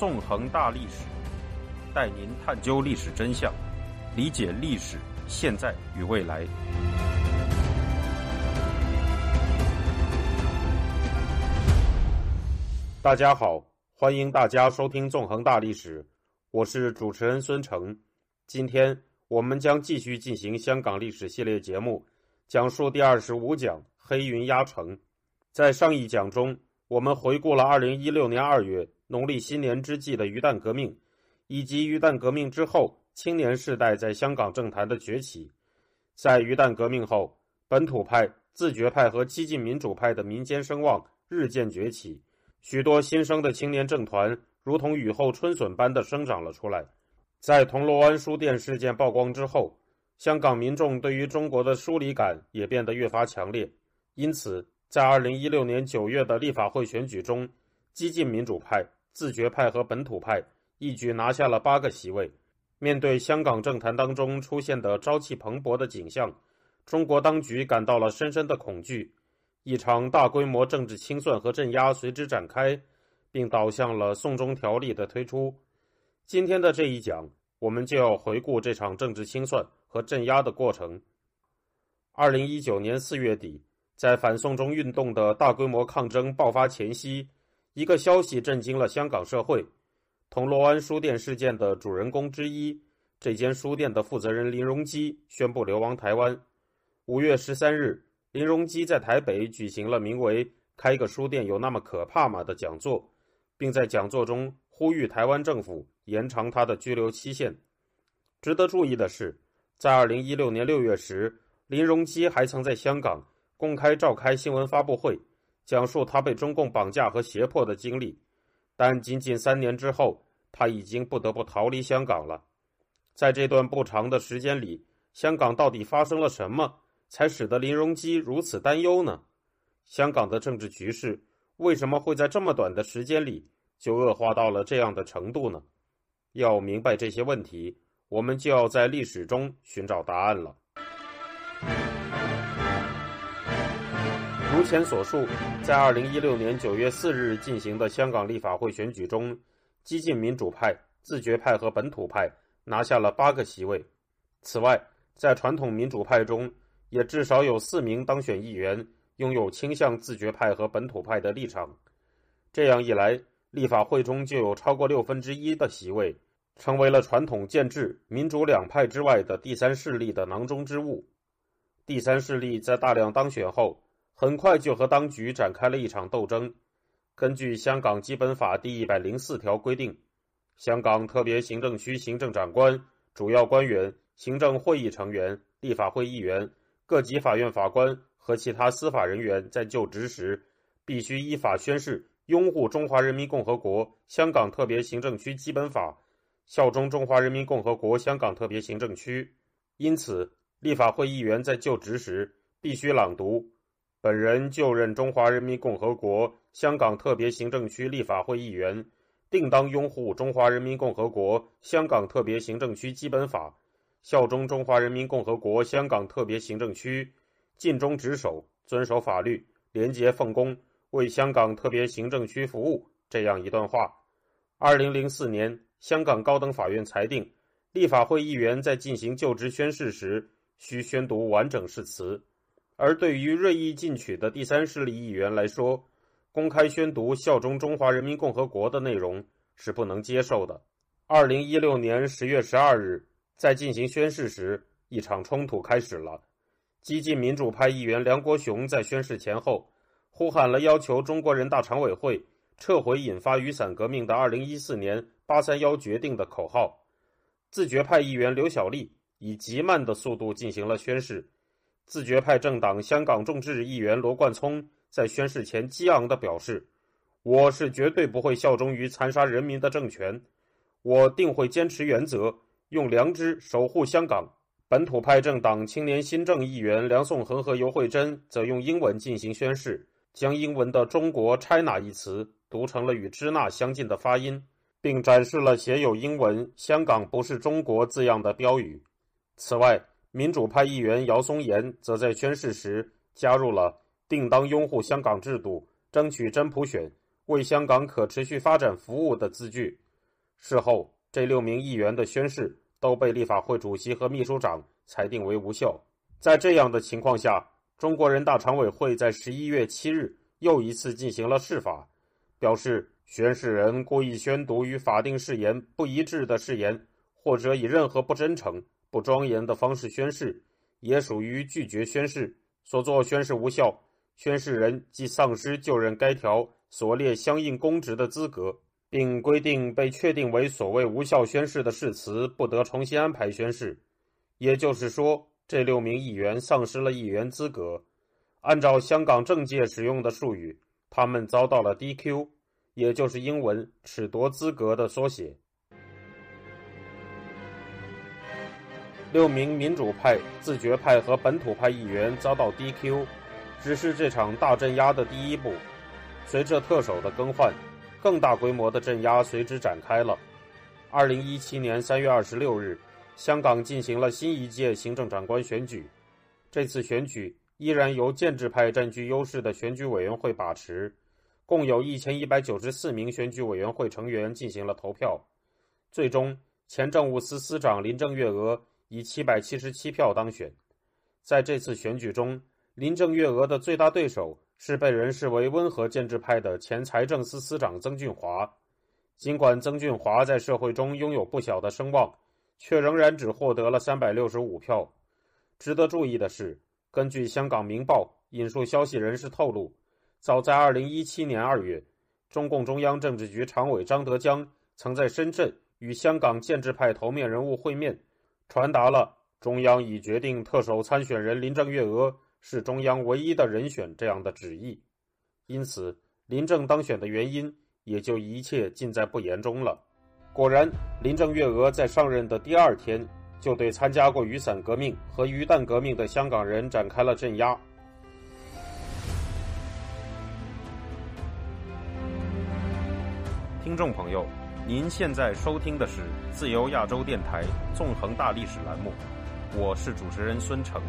纵横大历史，带您探究历史真相，理解历史现在与未来。大家好，欢迎大家收听《纵横大历史》，我是主持人孙成。今天我们将继续进行香港历史系列节目，讲述第二十五讲“黑云压城”。在上一讲中，我们回顾了二零一六年二月农历新年之际的鱼蛋革命，以及鱼蛋革命之后青年世代在香港政坛的崛起。在鱼蛋革命后，本土派、自觉派和激进民主派的民间声望日渐崛起。许多新生的青年政团如同雨后春笋般的生长了出来。在铜锣湾书店事件曝光之后，香港民众对于中国的疏离感也变得越发强烈。因此，在2016年9月的立法会选举中，激进民主派、自觉派和本土派一举拿下了八个席位。面对香港政坛当中出现的朝气蓬勃的景象，中国当局感到了深深的恐惧。一场大规模政治清算和镇压随之展开，并导向了《送中条例》的推出。今天的这一讲，我们就要回顾这场政治清算和镇压的过程。二零一九年四月底，在反送中运动的大规模抗争爆发前夕，一个消息震惊了香港社会：铜锣湾书店事件的主人公之一，这间书店的负责人林荣基宣布流亡台湾。五月十三日。林荣基在台北举行了名为“开个书店有那么可怕吗”的讲座，并在讲座中呼吁台湾政府延长他的拘留期限。值得注意的是，在二零一六年六月时，林荣基还曾在香港公开召开新闻发布会，讲述他被中共绑架和胁迫的经历。但仅仅三年之后，他已经不得不逃离香港了。在这段不长的时间里，香港到底发生了什么？才使得林荣基如此担忧呢？香港的政治局势为什么会在这么短的时间里就恶化到了这样的程度呢？要明白这些问题，我们就要在历史中寻找答案了。如前所述，在二零一六年九月四日进行的香港立法会选举中，激进民主派、自觉派和本土派拿下了八个席位。此外，在传统民主派中，也至少有四名当选议员拥有倾向自觉派和本土派的立场，这样一来，立法会中就有超过六分之一的席位，成为了传统建制民主两派之外的第三势力的囊中之物。第三势力在大量当选后，很快就和当局展开了一场斗争。根据香港基本法第一百零四条规定，香港特别行政区行政长官、主要官员、行政会议成员、立法会议员。各级法院法官和其他司法人员在就职时，必须依法宣誓拥护中华人民共和国香港特别行政区基本法，效忠中华人民共和国香港特别行政区。因此，立法会议员在就职时必须朗读：“本人就任中华人民共和国香港特别行政区立法会议员，定当拥护中华人民共和国香港特别行政区基本法。”效忠中华人民共和国香港特别行政区，尽忠职守，遵守法律，廉洁奉公，为香港特别行政区服务。这样一段话。二零零四年，香港高等法院裁定，立法会议员在进行就职宣誓时，需宣读完整誓词。而对于锐意进取的第三势力议员来说，公开宣读效忠中华人民共和国的内容是不能接受的。二零一六年十月十二日。在进行宣誓时，一场冲突开始了。激进民主派议员梁国雄在宣誓前后，呼喊了要求中国人大常委会撤回引发雨伞革命的二零一四年八三幺决定的口号。自觉派议员刘小丽以极慢的速度进行了宣誓。自觉派政党香港众志议员罗冠聪在宣誓前激昂地表示：“我是绝对不会效忠于残杀人民的政权，我定会坚持原则。”用良知守护香港。本土派政党青年新政议员梁颂恒和尤惠珍则用英文进行宣誓，将英文的“中国 ”（China） 一词读成了与“支那”相近的发音，并展示了写有英文“香港不是中国”字样的标语。此外，民主派议员姚松炎则在宣誓时加入了“定当拥护香港制度，争取真普选，为香港可持续发展服务”的字句。事后，这六名议员的宣誓都被立法会主席和秘书长裁定为无效。在这样的情况下，中国人大常委会在十一月七日又一次进行了释法，表示宣誓人故意宣读与法定誓言不一致的誓言，或者以任何不真诚、不庄严的方式宣誓，也属于拒绝宣誓，所作宣誓无效，宣誓人即丧失就任该条所列相应公职的资格，并规定被确定为所谓无效宣誓的誓词不得重新安排宣誓。也就是说。这六名议员丧失了议员资格，按照香港政界使用的术语，他们遭到了 DQ，也就是英文“褫夺资格”的缩写。六名民主派、自觉派和本土派议员遭到 DQ，只是这场大镇压的第一步。随着特首的更换，更大规模的镇压随之展开了。二零一七年三月二十六日。香港进行了新一届行政长官选举，这次选举依然由建制派占据优势的选举委员会把持，共有一千一百九十四名选举委员会成员进行了投票，最终前政务司司长林郑月娥以七百七十七票当选。在这次选举中，林郑月娥的最大对手是被人视为温和建制派的前财政司司长曾俊华，尽管曾俊华在社会中拥有不小的声望。却仍然只获得了三百六十五票。值得注意的是，根据香港《明报》引述消息人士透露，早在二零一七年二月，中共中央政治局常委张德江曾在深圳与香港建制派头面人物会面，传达了中央已决定特首参选人林郑月娥是中央唯一的人选这样的旨意。因此，林郑当选的原因也就一切尽在不言中了。果然，林郑月娥在上任的第二天，就对参加过雨伞革命和鱼蛋革命的香港人展开了镇压。听众朋友，您现在收听的是自由亚洲电台纵横大历史栏目，我是主持人孙成。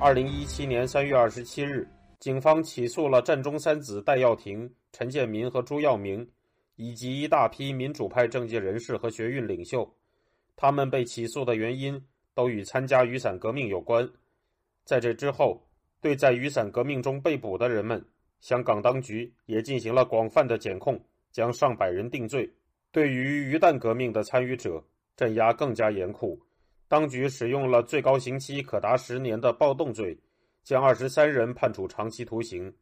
二零一七年三月二十七日，警方起诉了战中三子戴耀廷、陈建民和朱耀明。以及一大批民主派政界人士和学运领袖，他们被起诉的原因都与参加雨伞革命有关。在这之后，对在雨伞革命中被捕的人们，香港当局也进行了广泛的检控，将上百人定罪。对于鱼蛋革命的参与者，镇压更加严酷，当局使用了最高刑期可达十年的暴动罪，将二十三人判处长期徒刑。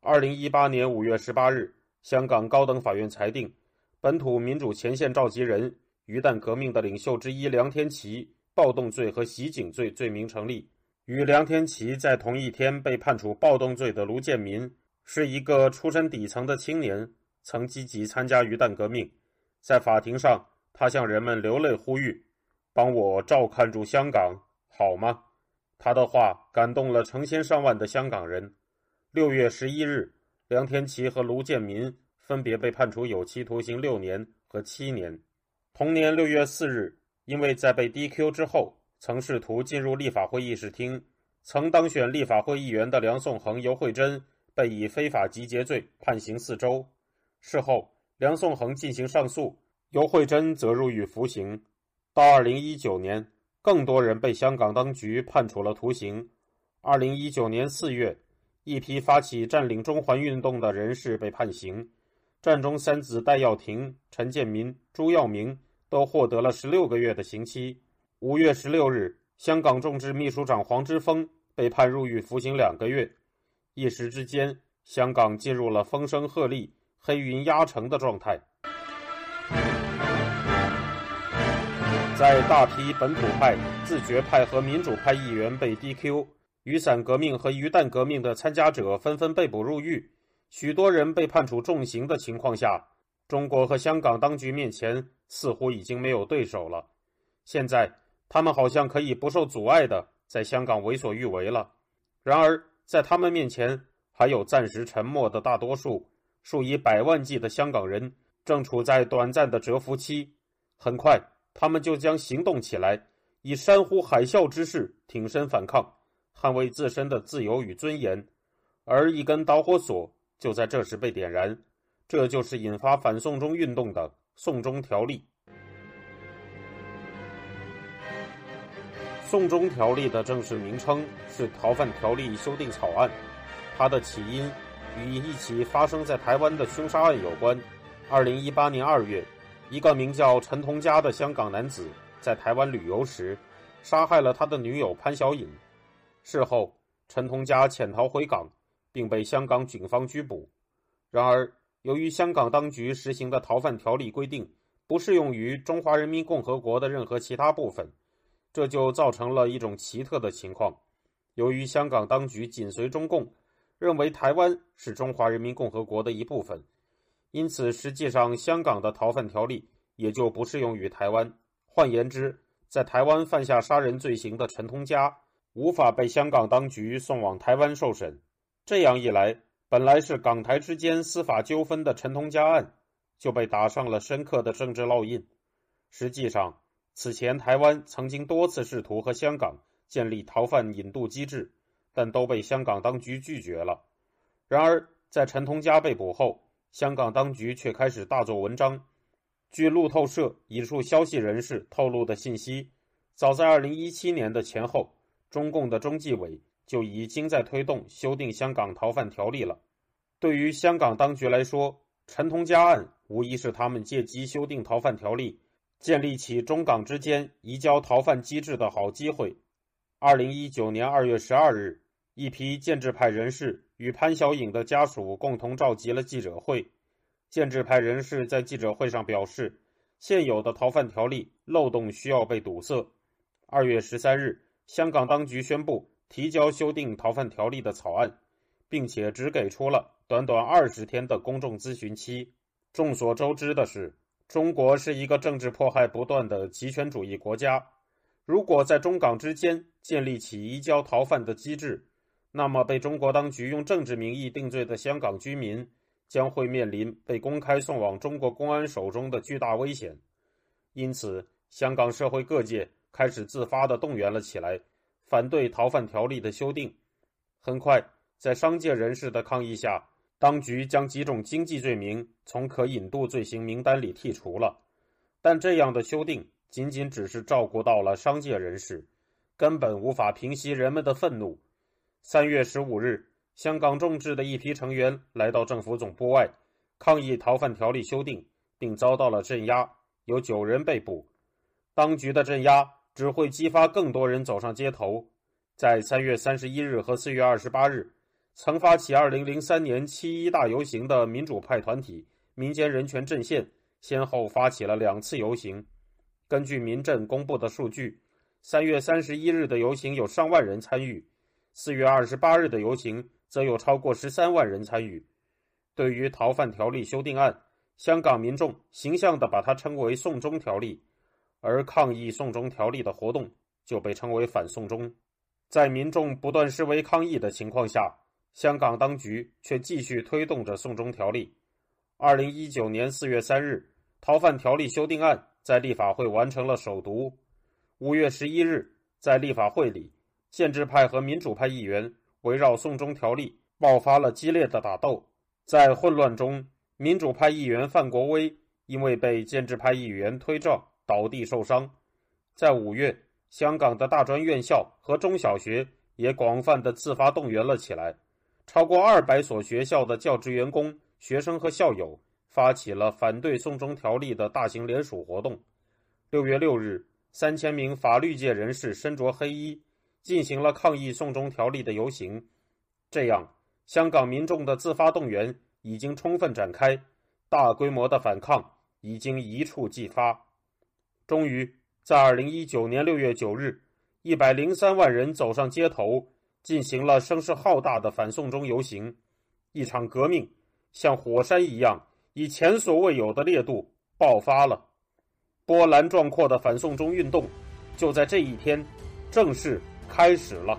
二零一八年五月十八日。香港高等法院裁定，本土民主前线召集人、鱼蛋革命的领袖之一梁天琦暴动罪和袭警罪罪名成立。与梁天琦在同一天被判处暴动罪的卢建民，是一个出身底层的青年，曾积极参加鱼蛋革命。在法庭上，他向人们流泪呼吁：“帮我照看住香港，好吗？”他的话感动了成千上万的香港人。六月十一日。梁天琦和卢建民分别被判处有期徒刑六年和七年。同年六月四日，因为在被 DQ 之后，曾试图进入立法会议事厅、曾当选立法会议员的梁颂恒、尤惠珍被以非法集结罪判刑四周。事后，梁颂恒进行上诉，尤惠珍则入狱服刑。到二零一九年，更多人被香港当局判处了徒刑。二零一九年四月。一批发起占领中环运动的人士被判刑，战中三子戴耀廷、陈建民、朱耀明都获得了十六个月的刑期。五月十六日，香港众志秘书长黄之锋被判入狱服刑两个月。一时之间，香港进入了风声鹤唳、黑云压城的状态。在大批本土派、自觉派和民主派议员被 DQ。雨伞革命和鱼蛋革命的参加者纷纷被捕入狱，许多人被判处重刑的情况下，中国和香港当局面前似乎已经没有对手了。现在，他们好像可以不受阻碍的在香港为所欲为了。然而，在他们面前，还有暂时沉默的大多数，数以百万计的香港人正处在短暂的蛰伏期。很快，他们就将行动起来，以山呼海啸之势挺身反抗。捍卫自身的自由与尊严，而一根导火索就在这时被点燃。这就是引发反送中运动的《送中条例》。《送中条例》的正式名称是《逃犯条例修订草案》，它的起因与一起发生在台湾的凶杀案有关。二零一八年二月，一个名叫陈同佳的香港男子在台湾旅游时，杀害了他的女友潘小颖。事后，陈同佳潜逃回港，并被香港警方拘捕。然而，由于香港当局实行的逃犯条例规定不适用于中华人民共和国的任何其他部分，这就造成了一种奇特的情况：由于香港当局紧随中共，认为台湾是中华人民共和国的一部分，因此实际上香港的逃犯条例也就不适用于台湾。换言之，在台湾犯下杀人罪行的陈同佳无法被香港当局送往台湾受审。这样一来，本来是港台之间司法纠纷的陈同佳案，就被打上了深刻的政治烙印。实际上，此前台湾曾经多次试图和香港建立逃犯引渡机制，但都被香港当局拒绝了。然而，在陈同佳被捕后，香港当局却开始大做文章。据路透社引述消息人士透露的信息，早在2017年的前后，中共的中纪委。就已经在推动修订香港逃犯条例了。对于香港当局来说，陈同佳案无疑是他们借机修订逃犯条例、建立起中港之间移交逃犯机制的好机会。二零一九年二月十二日，一批建制派人士与潘小颖的家属共同召集了记者会。建制派人士在记者会上表示，现有的逃犯条例漏洞需要被堵塞。二月十三日，香港当局宣布。提交修订逃犯条例的草案，并且只给出了短短二十天的公众咨询期。众所周知的是，中国是一个政治迫害不断的极权主义国家。如果在中港之间建立起移交逃犯的机制，那么被中国当局用政治名义定罪的香港居民将会面临被公开送往中国公安手中的巨大危险。因此，香港社会各界开始自发地动员了起来。反对逃犯条例的修订，很快在商界人士的抗议下，当局将几种经济罪名从可引渡罪行名单里剔除了。但这样的修订仅仅只是照顾到了商界人士，根本无法平息人们的愤怒。三月十五日，香港众志的一批成员来到政府总部外，抗议逃犯条例修订，并遭到了镇压，有九人被捕。当局的镇压。只会激发更多人走上街头。在三月三十一日和四月二十八日，曾发起二零零三年七一大游行的民主派团体民间人权阵线，先后发起了两次游行。根据民阵公布的数据，三月三十一日的游行有上万人参与，四月二十八日的游行则有超过十三万人参与。对于逃犯条例修订案，香港民众形象地把它称为“送中条例”。而抗议送中条例的活动就被称为反送中。在民众不断示威抗议的情况下，香港当局却继续推动着送中条例。二零一九年四月三日，逃犯条例修订案在立法会完成了首读。五月十一日，在立法会里，建制派和民主派议员围绕送中条例爆发了激烈的打斗。在混乱中，民主派议员范国威因为被建制派议员推撞。倒地受伤，在五月，香港的大专院校和中小学也广泛的自发动员了起来，超过二百所学校的教职员工、学生和校友发起了反对送中条例的大型联署活动。六月六日，三千名法律界人士身着黑衣，进行了抗议送中条例的游行。这样，香港民众的自发动员已经充分展开，大规模的反抗已经一触即发。终于，在二零一九年六月九日，一百零三万人走上街头，进行了声势浩大的反送中游行。一场革命像火山一样，以前所未有的烈度爆发了。波澜壮阔的反送中运动，就在这一天正式开始了。